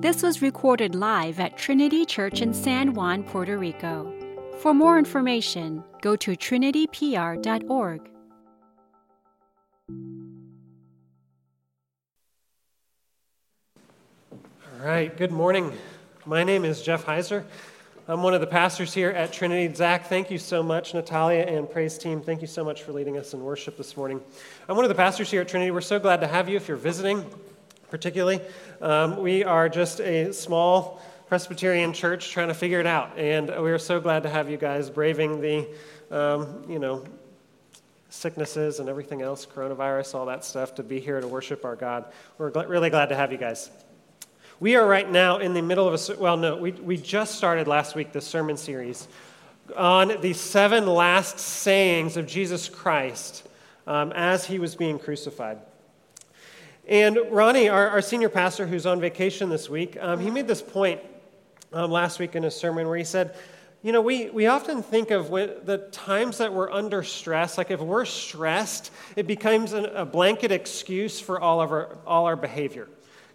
This was recorded live at Trinity Church in San Juan, Puerto Rico. For more information, go to trinitypr.org. All right, good morning. My name is Jeff Heiser. I'm one of the pastors here at Trinity. Zach, thank you so much. Natalia and praise team, thank you so much for leading us in worship this morning. I'm one of the pastors here at Trinity. We're so glad to have you if you're visiting, particularly. Um, we are just a small Presbyterian church trying to figure it out, and we are so glad to have you guys braving the, um, you know, sicknesses and everything else, coronavirus, all that stuff, to be here to worship our God. We're gl- really glad to have you guys. We are right now in the middle of a, well, no, we, we just started last week this sermon series on the seven last sayings of Jesus Christ um, as he was being crucified. And Ronnie, our, our senior pastor who's on vacation this week, um, he made this point um, last week in his sermon where he said, you know, we, we often think of the times that we're under stress, like if we're stressed, it becomes an, a blanket excuse for all of our, all our behavior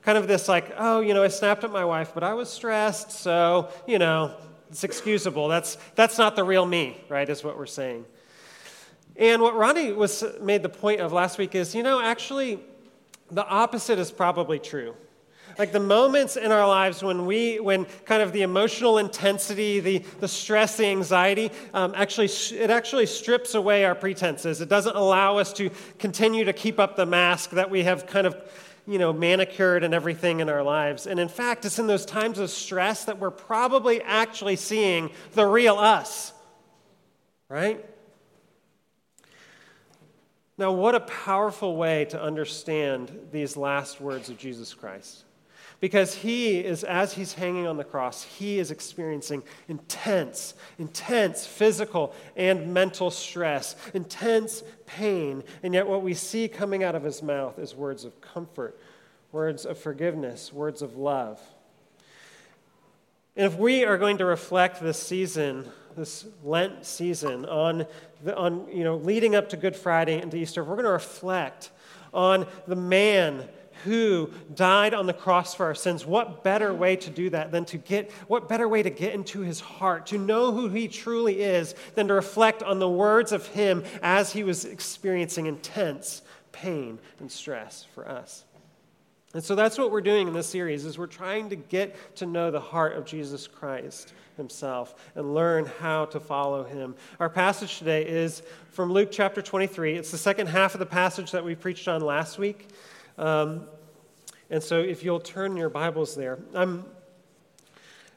kind of this like, oh, you know, I snapped at my wife, but I was stressed, so, you know, it's excusable. That's, that's not the real me, right, is what we're saying. And what Ronnie was made the point of last week is, you know, actually, the opposite is probably true. Like the moments in our lives when we, when kind of the emotional intensity, the, the stress, the anxiety, um, actually, it actually strips away our pretenses. It doesn't allow us to continue to keep up the mask that we have kind of you know, manicured and everything in our lives. And in fact, it's in those times of stress that we're probably actually seeing the real us, right? Now, what a powerful way to understand these last words of Jesus Christ. Because he is, as he's hanging on the cross, he is experiencing intense, intense physical and mental stress, intense pain. And yet, what we see coming out of his mouth is words of comfort, words of forgiveness, words of love. And if we are going to reflect this season, this Lent season, on, the, on you know, leading up to Good Friday and to Easter, we're going to reflect on the man who died on the cross for our sins, what better way to do that than to get, what better way to get into his heart, to know who he truly is, than to reflect on the words of him as he was experiencing intense pain and stress for us. And so that's what we're doing in this series is we're trying to get to know the heart of Jesus Christ himself and learn how to follow him. Our passage today is from Luke chapter 23. It's the second half of the passage that we preached on last week. Um, and so, if you'll turn your Bibles there, I'm,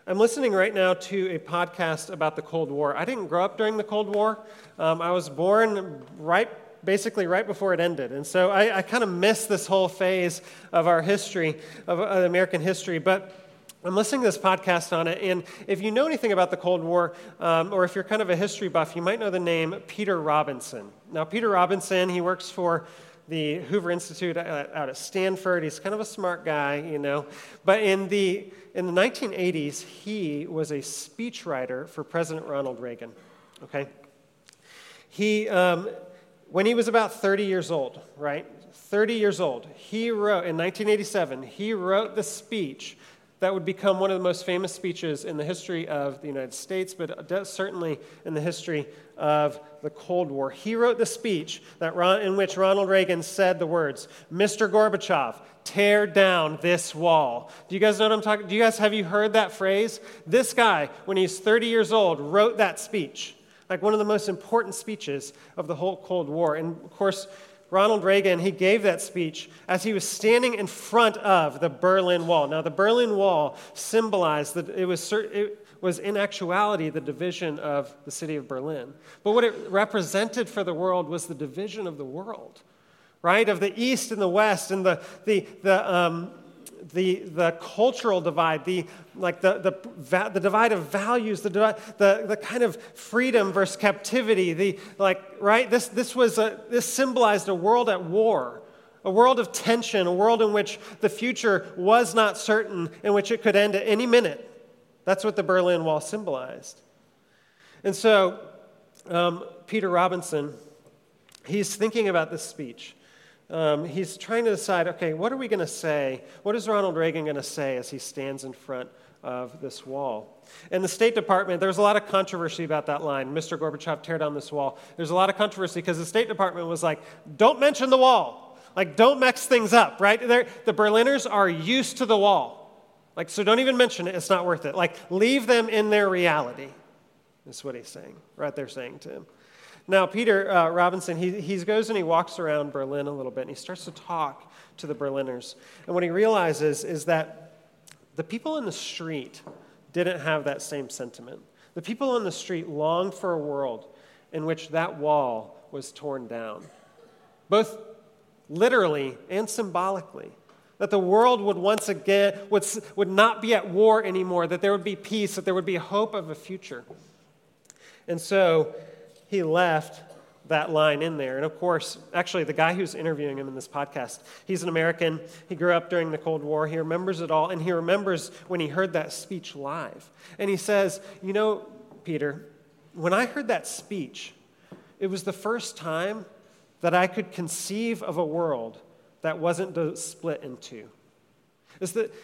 I'm listening right now to a podcast about the Cold War. I didn't grow up during the Cold War, um, I was born right basically right before it ended. And so I, I kind of missed this whole phase of our history, of uh, American history. But I'm listening to this podcast on it, and if you know anything about the Cold War, um, or if you're kind of a history buff, you might know the name Peter Robinson. Now, Peter Robinson, he works for the Hoover Institute out at Stanford. He's kind of a smart guy, you know. But in the, in the 1980s, he was a speechwriter for President Ronald Reagan, okay? He, um, when he was about 30 years old, right? 30 years old, he wrote, in 1987, he wrote the speech that would become one of the most famous speeches in the history of the United States, but certainly in the history of the Cold War. He wrote the speech that Ron, in which Ronald Reagan said the words, Mr. Gorbachev, tear down this wall. Do you guys know what I'm talking? Do you guys have you heard that phrase? This guy, when he's 30 years old, wrote that speech. Like one of the most important speeches of the whole Cold War. And of course, Ronald Reagan, he gave that speech as he was standing in front of the Berlin Wall. Now, the Berlin Wall symbolized that it was, it was in actuality the division of the city of Berlin. But what it represented for the world was the division of the world, right? Of the East and the West, and the, the, the, um, the, the cultural divide, the, like the, the, the divide of values, the, the, the kind of freedom versus captivity, the, like, right? This, this, was a, this symbolized a world at war, a world of tension, a world in which the future was not certain, in which it could end at any minute. That's what the Berlin Wall symbolized. And so, um, Peter Robinson, he's thinking about this speech um, he's trying to decide okay, what are we going to say? What is Ronald Reagan going to say as he stands in front of this wall? In the State Department, there's a lot of controversy about that line Mr. Gorbachev, tear down this wall. There's a lot of controversy because the State Department was like, don't mention the wall. Like, don't mix things up, right? They're, the Berliners are used to the wall. Like, so don't even mention it. It's not worth it. Like, leave them in their reality, is what he's saying, right there saying to him. Now, Peter uh, Robinson, he, he goes and he walks around Berlin a little bit and he starts to talk to the Berliners. And what he realizes is that the people in the street didn't have that same sentiment. The people on the street longed for a world in which that wall was torn down, both literally and symbolically. That the world would once again would, would not be at war anymore, that there would be peace, that there would be hope of a future. And so he left that line in there. And of course, actually, the guy who's interviewing him in this podcast, he's an American. He grew up during the Cold War. He remembers it all. And he remembers when he heard that speech live. And he says, You know, Peter, when I heard that speech, it was the first time that I could conceive of a world that wasn't split in two. Is that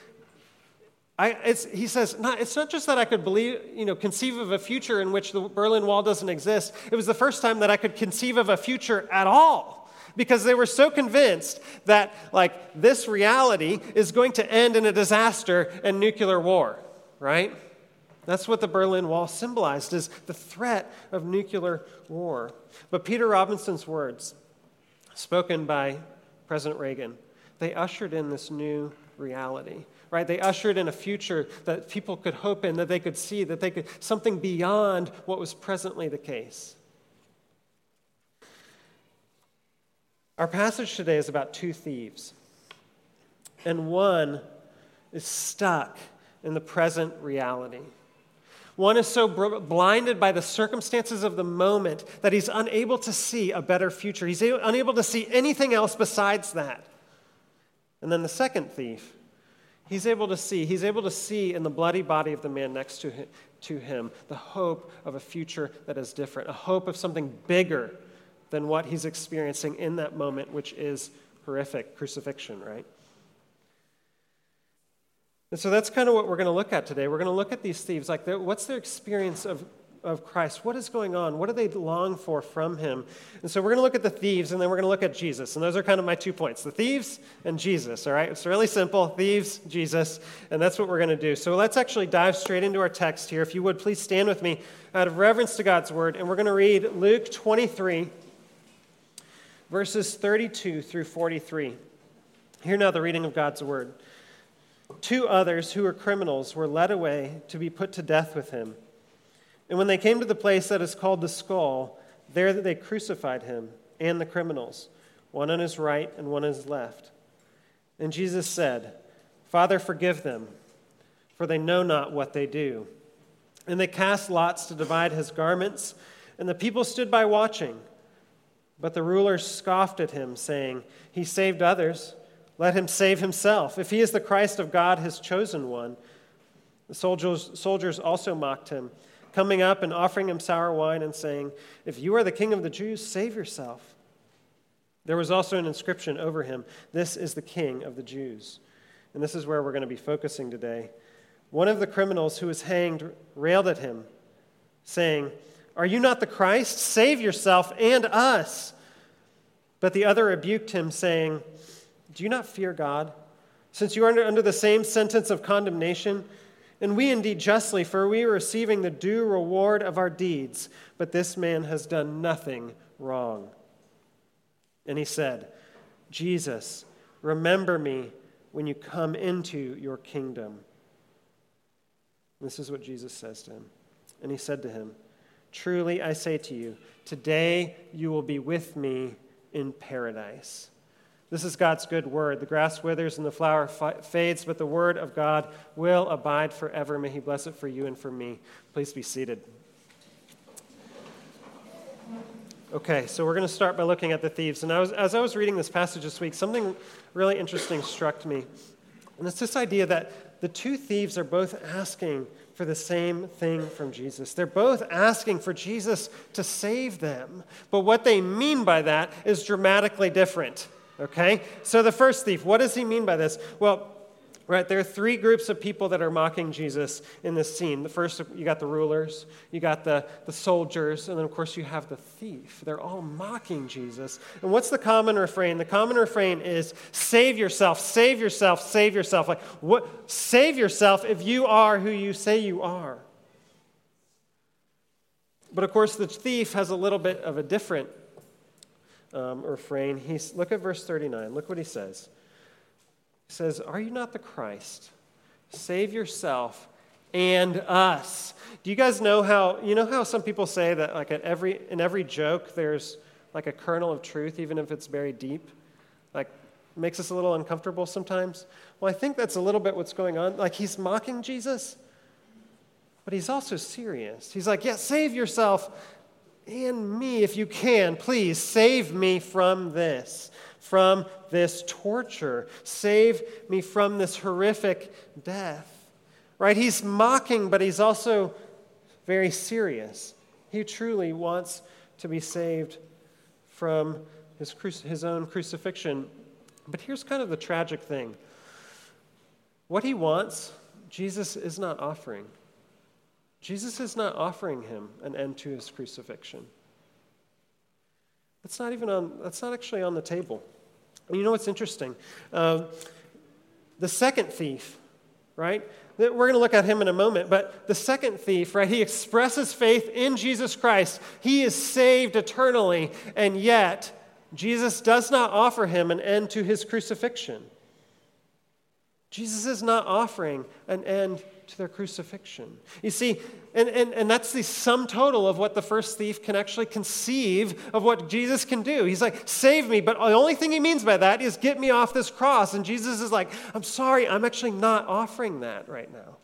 I, he says, not, it's not just that I could believe, you know, conceive of a future in which the Berlin Wall doesn't exist. It was the first time that I could conceive of a future at all because they were so convinced that, like, this reality is going to end in a disaster and nuclear war, right? That's what the Berlin Wall symbolized is the threat of nuclear war. But Peter Robinson's words, spoken by President Reagan, they ushered in this new reality right? They ushered in a future that people could hope in, that they could see, that they could, something beyond what was presently the case. Our passage today is about two thieves, and one is stuck in the present reality. One is so blinded by the circumstances of the moment that he's unable to see a better future. He's unable to see anything else besides that. And then the second thief He's able to see, he's able to see in the bloody body of the man next to him, to him the hope of a future that is different, a hope of something bigger than what he's experiencing in that moment, which is horrific crucifixion, right? And so that's kind of what we're going to look at today. We're going to look at these thieves. Like, what's their experience of of Christ. What is going on? What do they long for from him? And so we're going to look at the thieves and then we're going to look at Jesus. And those are kind of my two points the thieves and Jesus, all right? It's really simple thieves, Jesus, and that's what we're going to do. So let's actually dive straight into our text here. If you would, please stand with me out of reverence to God's word. And we're going to read Luke 23, verses 32 through 43. Hear now the reading of God's word. Two others who were criminals were led away to be put to death with him. And when they came to the place that is called the skull, there they crucified him and the criminals, one on his right and one on his left. And Jesus said, Father, forgive them, for they know not what they do. And they cast lots to divide his garments, and the people stood by watching. But the rulers scoffed at him, saying, He saved others. Let him save himself. If he is the Christ of God, his chosen one. The soldiers, soldiers also mocked him coming up and offering him sour wine and saying, If you are the king of the Jews, save yourself. There was also an inscription over him This is the king of the Jews. And this is where we're going to be focusing today. One of the criminals who was hanged railed at him, saying, Are you not the Christ? Save yourself and us. But the other rebuked him, saying, Do you not fear God? Since you are under the same sentence of condemnation, and we indeed justly, for we are receiving the due reward of our deeds, but this man has done nothing wrong. And he said, Jesus, remember me when you come into your kingdom. This is what Jesus says to him. And he said to him, Truly I say to you, today you will be with me in paradise. This is God's good word. The grass withers and the flower fades, but the word of God will abide forever. May He bless it for you and for me. Please be seated. Okay, so we're going to start by looking at the thieves. And I was, as I was reading this passage this week, something really interesting struck me. And it's this idea that the two thieves are both asking for the same thing from Jesus. They're both asking for Jesus to save them. But what they mean by that is dramatically different. Okay? So the first thief, what does he mean by this? Well, Right, there are three groups of people that are mocking Jesus in this scene. The first, you got the rulers, you got the, the soldiers, and then, of course, you have the thief. They're all mocking Jesus. And what's the common refrain? The common refrain is save yourself, save yourself, save yourself. Like, what? Save yourself if you are who you say you are. But, of course, the thief has a little bit of a different um, refrain. He's, look at verse 39. Look what he says He says, Are you not the Christ? Save yourself and us. Do you guys know how, you know how some people say that like at every, in every joke there's like a kernel of truth, even if it's very deep? Like, makes us a little uncomfortable sometimes. Well, I think that's a little bit what's going on. Like, he's mocking Jesus, but he's also serious. He's like, Yeah, save yourself and me if you can. Please save me from this from this torture. Save me from this horrific death. Right? He's mocking, but he's also very serious. He truly wants to be saved from his, his own crucifixion. But here's kind of the tragic thing what he wants, Jesus is not offering. Jesus is not offering him an end to his crucifixion. That's not even on, that's not actually on the table. And you know what's interesting? Uh, the second thief, right? We're going to look at him in a moment, but the second thief, right? He expresses faith in Jesus Christ. He is saved eternally, and yet Jesus does not offer him an end to his crucifixion. Jesus is not offering an end to their crucifixion. You see, and, and, and that's the sum total of what the first thief can actually conceive of what Jesus can do. He's like, save me, but the only thing he means by that is get me off this cross. And Jesus is like, I'm sorry, I'm actually not offering that right now.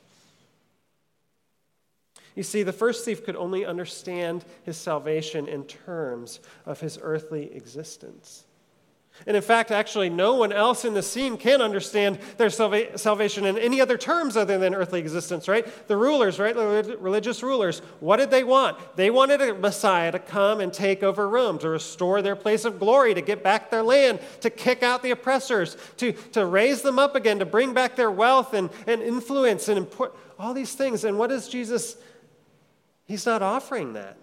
You see, the first thief could only understand his salvation in terms of his earthly existence. And in fact, actually, no one else in the scene can understand their salva- salvation in any other terms other than earthly existence, right? The rulers, right? The religious rulers, what did they want? They wanted a Messiah to come and take over Rome, to restore their place of glory, to get back their land, to kick out the oppressors, to, to raise them up again, to bring back their wealth and, and influence and import, all these things. And what is Jesus? He's not offering that.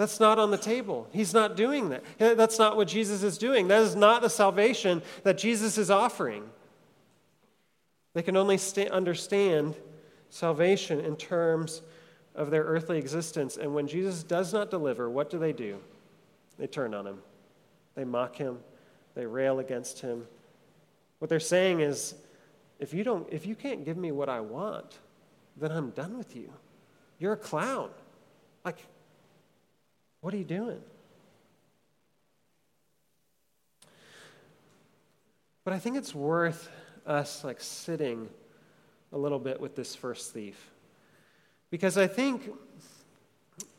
That's not on the table. He's not doing that. That's not what Jesus is doing. That is not the salvation that Jesus is offering. They can only understand salvation in terms of their earthly existence. And when Jesus does not deliver, what do they do? They turn on him, they mock him, they rail against him. What they're saying is, if you, don't, if you can't give me what I want, then I'm done with you. You're a clown. Like, what are you doing? But I think it's worth us like sitting a little bit with this first thief. Because I think,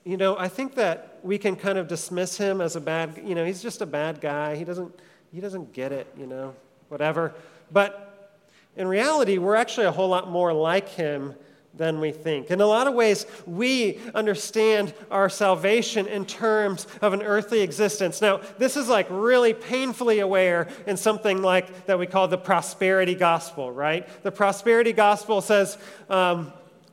you know, I think that we can kind of dismiss him as a bad, you know, he's just a bad guy. He doesn't, he doesn't get it, you know, whatever. But in reality, we're actually a whole lot more like him than we think. In a lot of ways, we understand our salvation in terms of an earthly existence. Now, this is like really painfully aware in something like that we call the prosperity gospel, right? The prosperity gospel says, um,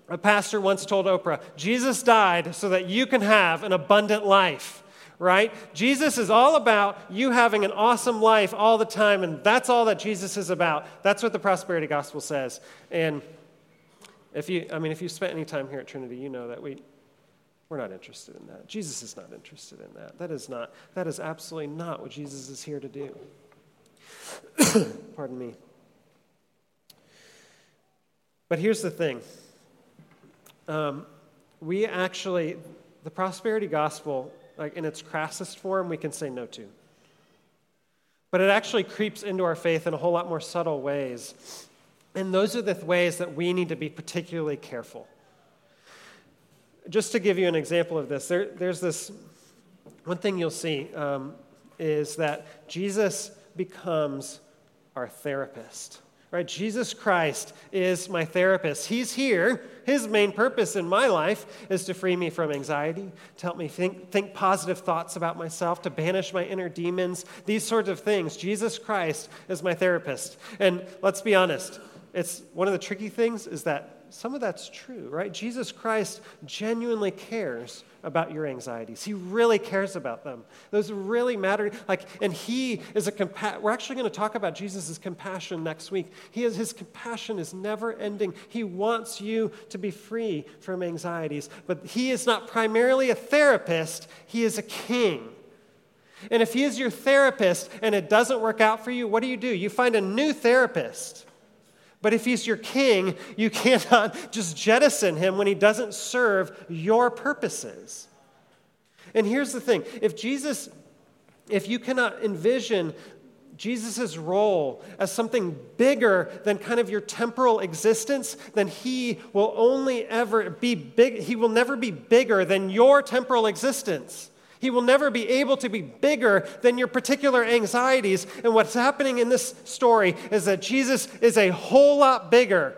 a pastor once told Oprah, Jesus died so that you can have an abundant life right? Jesus is all about you having an awesome life all the time, and that's all that Jesus is about. That's what the prosperity gospel says. And if you, I mean, if you spent any time here at Trinity, you know that we, we're not interested in that. Jesus is not interested in that. That is not, that is absolutely not what Jesus is here to do. Pardon me. But here's the thing um, we actually, the prosperity gospel, like in its crassest form, we can say no to. But it actually creeps into our faith in a whole lot more subtle ways and those are the ways that we need to be particularly careful. Just to give you an example of this, there, there's this one thing you'll see um, is that Jesus becomes our therapist. Right? Jesus Christ is my therapist. He's here. His main purpose in my life is to free me from anxiety, to help me think, think positive thoughts about myself, to banish my inner demons, these sorts of things. Jesus Christ is my therapist. And let's be honest, it's one of the tricky things is that some of that's true, right? Jesus Christ genuinely cares about your anxieties. He really cares about them. Those really matter. Like, and he is a compa- we're actually going to talk about Jesus' compassion next week. He is his compassion is never ending. He wants you to be free from anxieties. But he is not primarily a therapist, he is a king. And if he is your therapist and it doesn't work out for you, what do you do? You find a new therapist. But if he's your king, you cannot just jettison him when he doesn't serve your purposes. And here's the thing if Jesus, if you cannot envision Jesus' role as something bigger than kind of your temporal existence, then he will only ever be big, he will never be bigger than your temporal existence. He will never be able to be bigger than your particular anxieties. And what's happening in this story is that Jesus is a whole lot bigger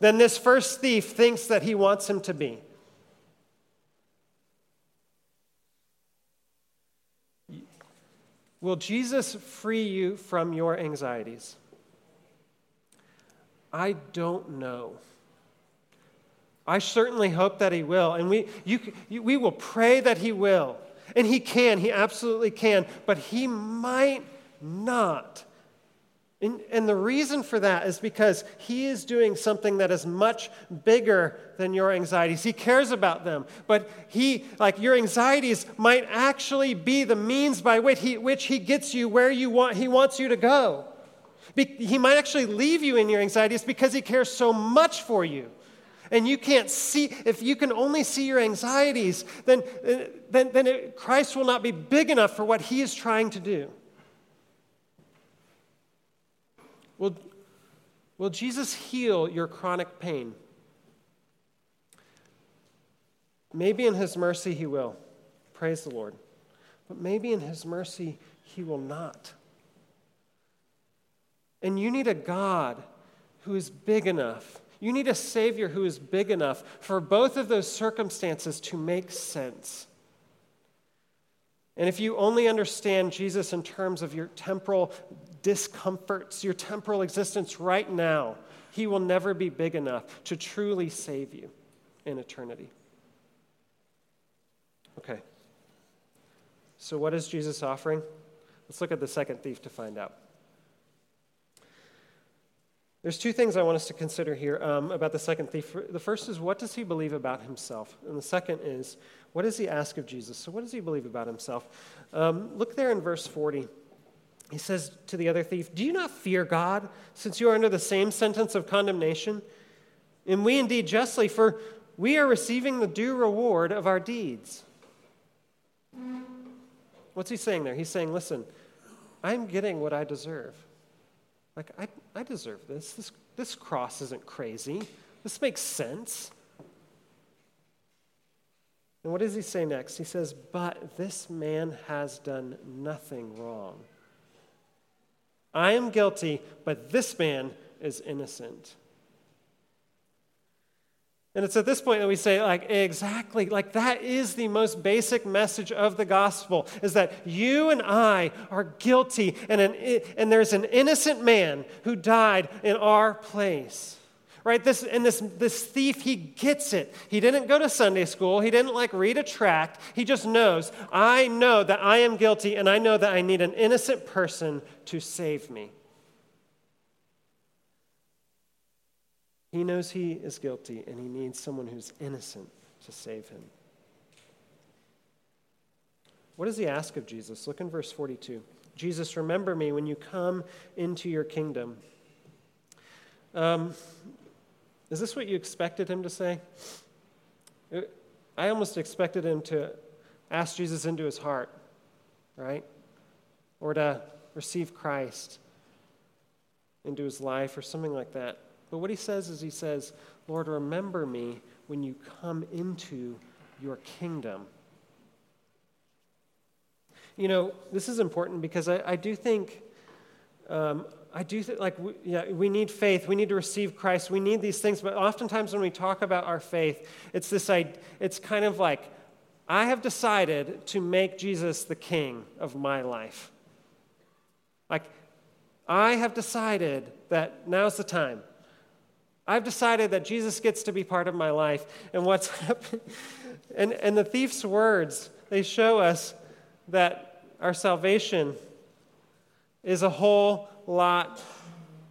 than this first thief thinks that he wants him to be. Will Jesus free you from your anxieties? I don't know. I certainly hope that he will. And we, you, you, we will pray that he will. And he can, he absolutely can, but he might not. And, and, the reason for that is because he is doing something that is much bigger than your anxieties. He cares about them, but he, like your anxieties, might actually be the means by which he, which he gets you where you want, he wants you to go. Be, he might actually leave you in your anxieties because he cares so much for you and you can't see, if you can only see your anxieties, then, then, then it, Christ will not be big enough for what he is trying to do. Will, will Jesus heal your chronic pain? Maybe in his mercy he will. Praise the Lord. But maybe in his mercy he will not. And you need a God who is big enough you need a Savior who is big enough for both of those circumstances to make sense. And if you only understand Jesus in terms of your temporal discomforts, your temporal existence right now, he will never be big enough to truly save you in eternity. Okay. So, what is Jesus offering? Let's look at the second thief to find out. There's two things I want us to consider here um, about the second thief. The first is what does he believe about himself? And the second is what does he ask of Jesus? So, what does he believe about himself? Um, look there in verse 40. He says to the other thief, Do you not fear God, since you are under the same sentence of condemnation? And we indeed justly, for we are receiving the due reward of our deeds. What's he saying there? He's saying, Listen, I'm getting what I deserve. Like, I, I deserve this. this. This cross isn't crazy. This makes sense. And what does he say next? He says, But this man has done nothing wrong. I am guilty, but this man is innocent. And it's at this point that we say, like, exactly, like that is the most basic message of the gospel is that you and I are guilty, and, an, and there's an innocent man who died in our place. Right? This, and this, this thief, he gets it. He didn't go to Sunday school. He didn't like read a tract. He just knows, I know that I am guilty, and I know that I need an innocent person to save me. He knows he is guilty and he needs someone who's innocent to save him. What does he ask of Jesus? Look in verse 42. Jesus, remember me when you come into your kingdom. Um, is this what you expected him to say? I almost expected him to ask Jesus into his heart, right? Or to receive Christ into his life or something like that. But what he says is, he says, Lord, remember me when you come into your kingdom. You know, this is important because I, I do think um, I do think, like, we, yeah, we need faith. We need to receive Christ. We need these things. But oftentimes when we talk about our faith, it's this, it's kind of like, I have decided to make Jesus the king of my life. Like, I have decided that now's the time. I've decided that Jesus gets to be part of my life. And what's happened, and, and the thief's words, they show us that our salvation is a whole lot.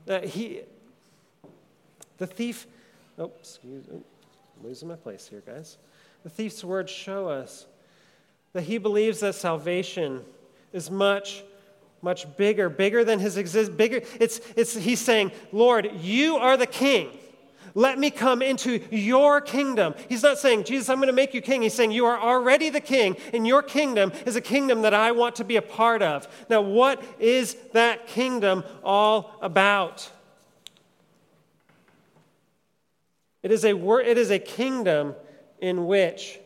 Uh, he, the thief, oh, excuse me, I'm losing my place here, guys. The thief's words show us that he believes that salvation is much, much bigger, bigger than his exist. Bigger, it's, it's, he's saying, Lord, you are the king. Let me come into your kingdom. He's not saying, Jesus, I'm going to make you king. He's saying, You are already the king, and your kingdom is a kingdom that I want to be a part of. Now, what is that kingdom all about? It is a, it is a kingdom in which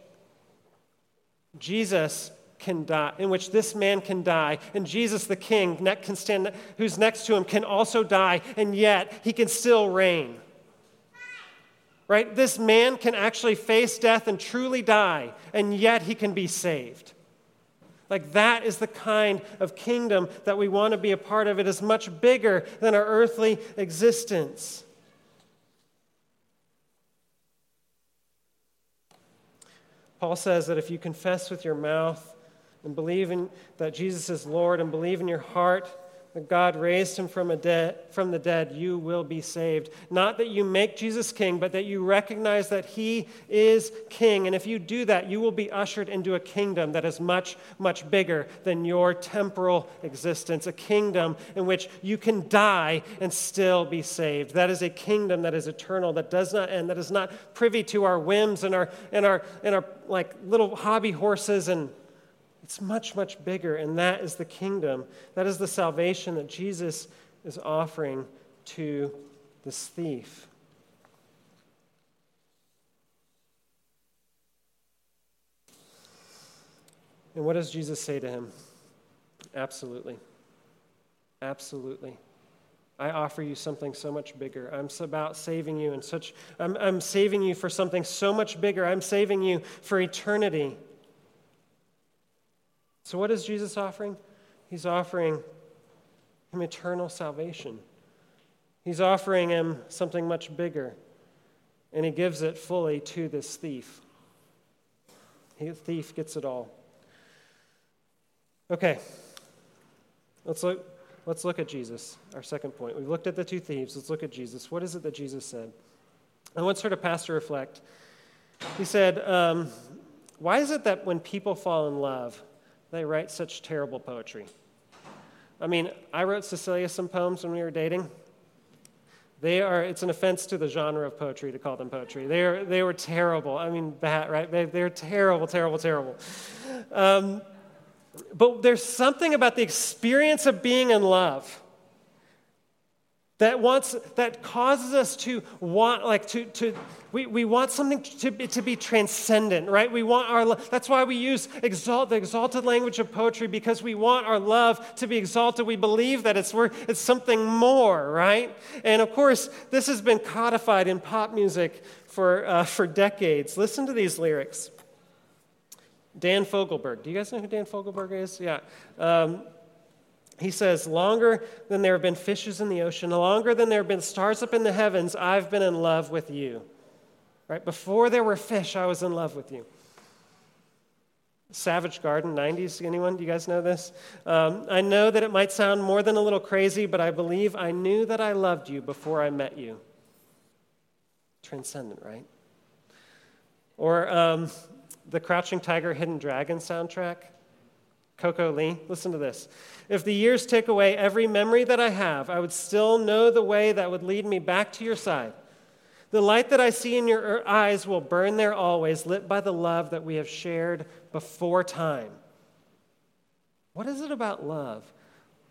Jesus can die, in which this man can die, and Jesus the king can stand, who's next to him can also die, and yet he can still reign right? This man can actually face death and truly die, and yet he can be saved. Like, that is the kind of kingdom that we want to be a part of. It is much bigger than our earthly existence. Paul says that if you confess with your mouth and believe in, that Jesus is Lord and believe in your heart God raised him from, de- from the dead, you will be saved. Not that you make Jesus king, but that you recognize that he is king. And if you do that, you will be ushered into a kingdom that is much, much bigger than your temporal existence, a kingdom in which you can die and still be saved. That is a kingdom that is eternal, that does not end, that is not privy to our whims and our, and our, and our like little hobby horses and it's much, much bigger, and that is the kingdom. That is the salvation that Jesus is offering to this thief. And what does Jesus say to him? Absolutely. Absolutely. I offer you something so much bigger. I'm about saving you and such I'm, I'm saving you for something so much bigger. I'm saving you for eternity. So, what is Jesus offering? He's offering him eternal salvation. He's offering him something much bigger, and he gives it fully to this thief. The thief gets it all. Okay, let's look, let's look at Jesus, our second point. We've looked at the two thieves. Let's look at Jesus. What is it that Jesus said? I once heard a pastor reflect. He said, um, Why is it that when people fall in love, they write such terrible poetry. I mean, I wrote Cecilia some poems when we were dating. They are, it's an offense to the genre of poetry to call them poetry. They, are, they were terrible. I mean, bad, right? They, they're terrible, terrible, terrible. Um, but there's something about the experience of being in love that wants that causes us to want like to, to we, we want something to, to be transcendent right? We want our that's why we use exalt the exalted language of poetry because we want our love to be exalted. We believe that it's worth it's something more right? And of course this has been codified in pop music for uh, for decades. Listen to these lyrics. Dan fogelberg. Do you guys know who dan fogelberg is? Yeah. Um, he says, Longer than there have been fishes in the ocean, longer than there have been stars up in the heavens, I've been in love with you. Right? Before there were fish, I was in love with you. Savage Garden, 90s, anyone? Do you guys know this? Um, I know that it might sound more than a little crazy, but I believe I knew that I loved you before I met you. Transcendent, right? Or um, the Crouching Tiger, Hidden Dragon soundtrack. Coco Lee, listen to this. If the years take away every memory that I have, I would still know the way that would lead me back to your side. The light that I see in your eyes will burn there always, lit by the love that we have shared before time. What is it about love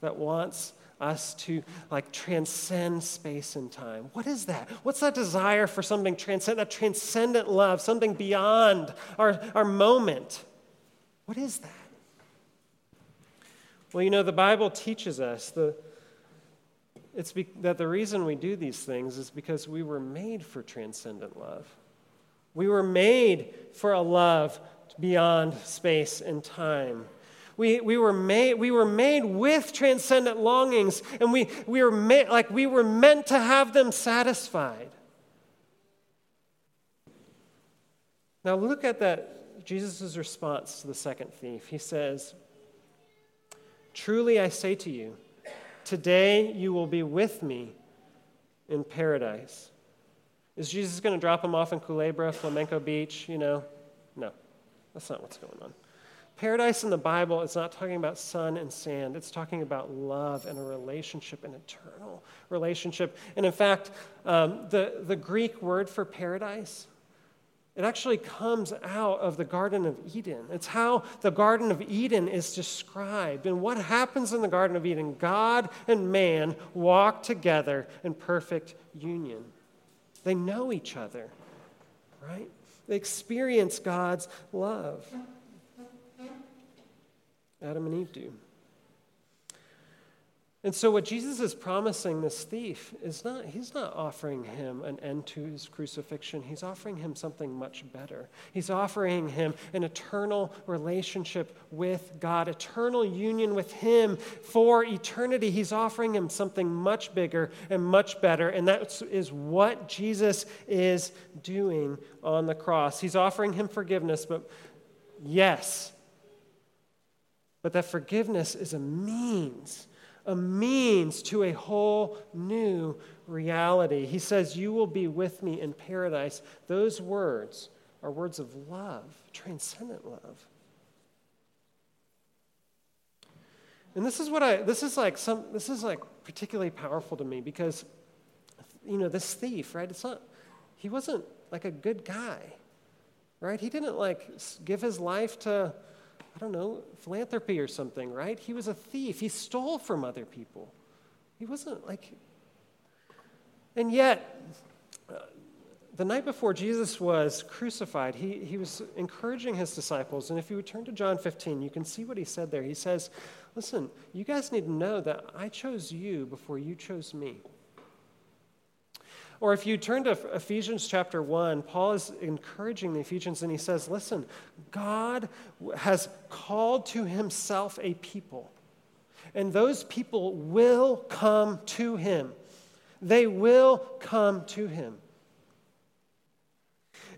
that wants us to like transcend space and time? What is that? What's that desire for something transcendent, that transcendent love, something beyond our, our moment? What is that? Well, you know, the Bible teaches us the, it's be- that the reason we do these things is because we were made for transcendent love. We were made for a love beyond space and time. We, we, were made, we were made with transcendent longings, and we, we were made, like we were meant to have them satisfied. Now look at that Jesus' response to the second thief. He says, Truly I say to you, today you will be with me in paradise. Is Jesus going to drop him off in Culebra, Flamenco Beach? You know, no, that's not what's going on. Paradise in the Bible is not talking about sun and sand. It's talking about love and a relationship, an eternal relationship. And in fact, um, the, the Greek word for paradise, it actually comes out of the Garden of Eden. It's how the Garden of Eden is described. And what happens in the Garden of Eden? God and man walk together in perfect union. They know each other, right? They experience God's love. Adam and Eve do. And so, what Jesus is promising this thief is not, he's not offering him an end to his crucifixion. He's offering him something much better. He's offering him an eternal relationship with God, eternal union with him for eternity. He's offering him something much bigger and much better. And that is what Jesus is doing on the cross. He's offering him forgiveness, but yes, but that forgiveness is a means a means to a whole new reality. He says, You will be with me in paradise. Those words are words of love, transcendent love. And this is what I this is like some this is like particularly powerful to me because you know this thief, right? It's not he wasn't like a good guy. Right? He didn't like give his life to I don't know, philanthropy or something, right? He was a thief. He stole from other people. He wasn't like. And yet, uh, the night before Jesus was crucified, he, he was encouraging his disciples. And if you would turn to John 15, you can see what he said there. He says, Listen, you guys need to know that I chose you before you chose me. Or if you turn to Ephesians chapter 1, Paul is encouraging the Ephesians and he says, Listen, God has called to himself a people, and those people will come to him. They will come to him.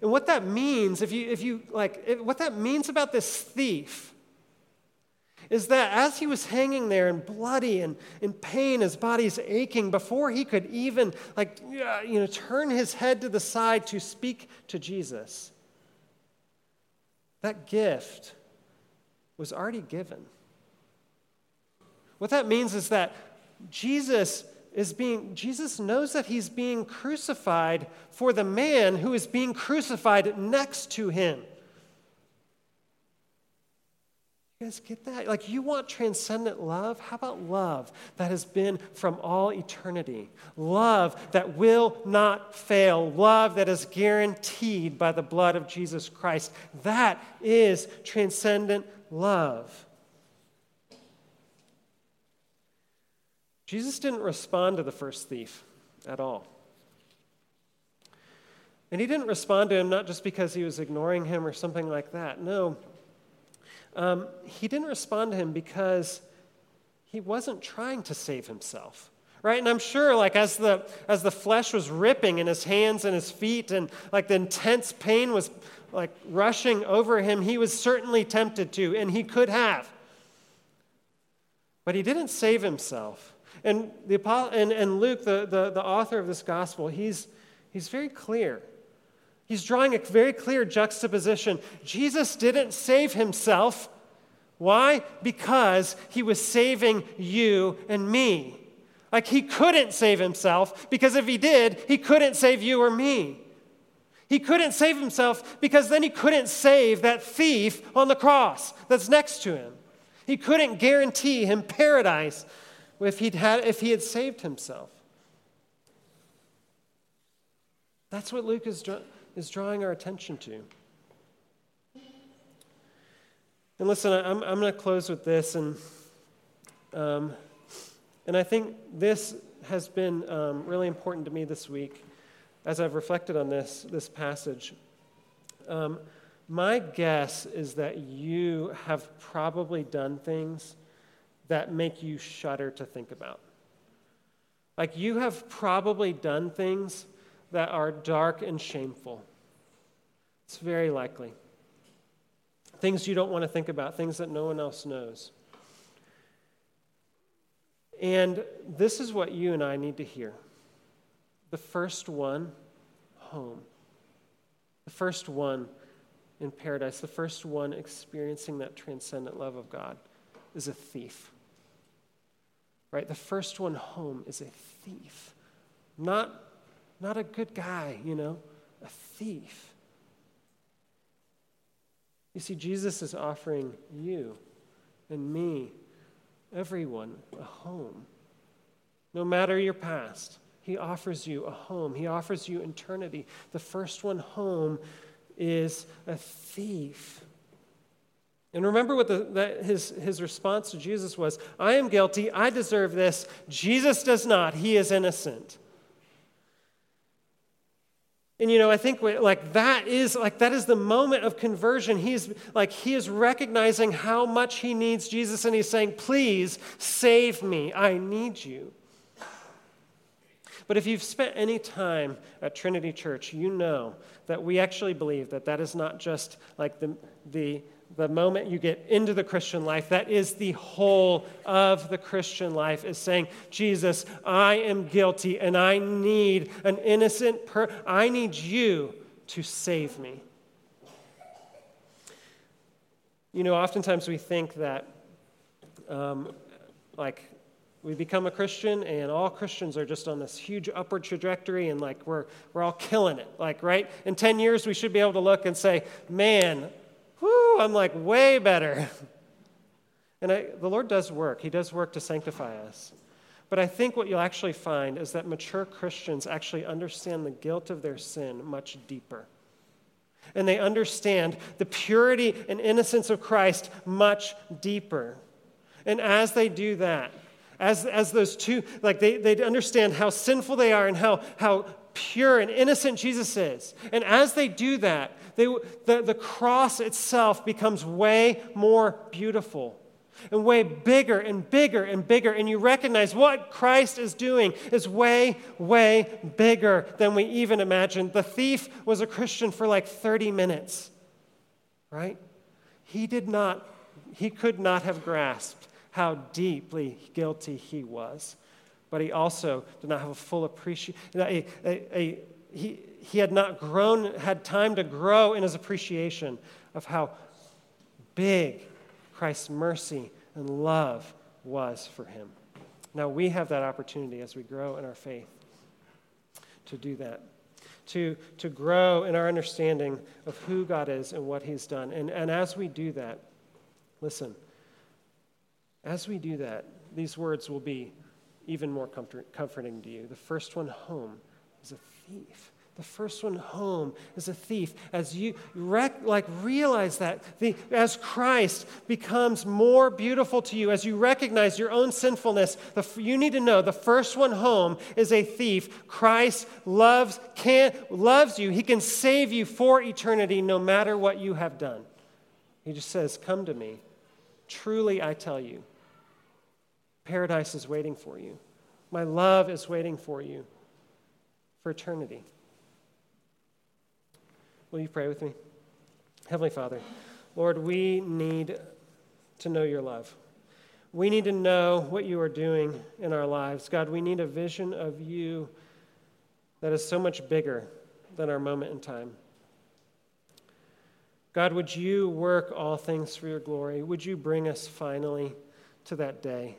And what that means, if you, if you like, what that means about this thief is that as he was hanging there and bloody and in pain, his body's aching, before he could even like you know turn his head to the side to speak to Jesus, that gift was already given. What that means is that Jesus is being Jesus knows that he's being crucified for the man who is being crucified next to him. You guys get that? Like, you want transcendent love? How about love that has been from all eternity? Love that will not fail. Love that is guaranteed by the blood of Jesus Christ. That is transcendent love. Jesus didn't respond to the first thief at all. And he didn't respond to him not just because he was ignoring him or something like that. No um, he didn't respond to him because he wasn't trying to save himself right? And i'm sure like as the as the flesh was ripping in his hands and his feet and like the intense pain was like rushing over him he was certainly tempted to and he could have. But he didn't save himself. And the and, and luke the, the, the author of this gospel he's he's very clear He's drawing a very clear juxtaposition. Jesus didn't save himself. Why? Because he was saving you and me. Like he couldn't save himself because if he did, he couldn't save you or me. He couldn't save himself because then he couldn't save that thief on the cross that's next to him. He couldn't guarantee him paradise if, he'd had, if he had saved himself. That's what Luke is is drawing our attention to. And listen, I'm, I'm going to close with this, and, um, and I think this has been um, really important to me this week as I've reflected on this, this passage. Um, my guess is that you have probably done things that make you shudder to think about. Like you have probably done things that are dark and shameful. It's very likely. Things you don't want to think about, things that no one else knows. And this is what you and I need to hear. The first one, home. The first one in paradise, the first one experiencing that transcendent love of God is a thief. Right? The first one home is a thief. Not, not a good guy, you know, a thief. You see, Jesus is offering you and me, everyone, a home. No matter your past, He offers you a home. He offers you eternity. The first one home is a thief. And remember what the, his, his response to Jesus was I am guilty. I deserve this. Jesus does not. He is innocent. And you know, I think like that is like that is the moment of conversion. He's like he is recognizing how much he needs Jesus and he's saying, "Please save me. I need you." But if you've spent any time at Trinity Church, you know that we actually believe that that is not just like the, the, the moment you get into the Christian life, that is the whole of the Christian life, is saying, Jesus, I am guilty and I need an innocent per I need you to save me. You know, oftentimes we think that, um, like, we become a Christian, and all Christians are just on this huge upward trajectory, and like we're, we're all killing it. Like, right? In 10 years, we should be able to look and say, man, whoo, I'm like way better. And I, the Lord does work, He does work to sanctify us. But I think what you'll actually find is that mature Christians actually understand the guilt of their sin much deeper. And they understand the purity and innocence of Christ much deeper. And as they do that, as, as those two, like they, they understand how sinful they are and how, how pure and innocent Jesus is. And as they do that, they, the, the cross itself becomes way more beautiful and way bigger and bigger and bigger. And you recognize what Christ is doing is way, way bigger than we even imagined. The thief was a Christian for like 30 minutes, right? He did not, he could not have grasped how deeply guilty he was. But he also did not have a full appreciation. He, he had not grown, had time to grow in his appreciation of how big Christ's mercy and love was for him. Now we have that opportunity as we grow in our faith to do that. To, to grow in our understanding of who God is and what He's done. And, and as we do that, listen, as we do that, these words will be even more comfort, comforting to you. The first one home is a thief. The first one home is a thief. As you rec- like realize that, the, as Christ becomes more beautiful to you, as you recognize your own sinfulness, the, you need to know the first one home is a thief. Christ loves can loves you. He can save you for eternity, no matter what you have done. He just says, "Come to me." Truly, I tell you, Paradise is waiting for you. My love is waiting for you for eternity. Will you pray with me? Heavenly Father, Lord, we need to know your love. We need to know what you are doing in our lives. God, we need a vision of you that is so much bigger than our moment in time. God, would you work all things for your glory? Would you bring us finally to that day?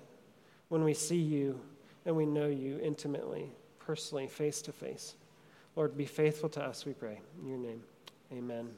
When we see you and we know you intimately, personally, face to face. Lord, be faithful to us, we pray. In your name, amen.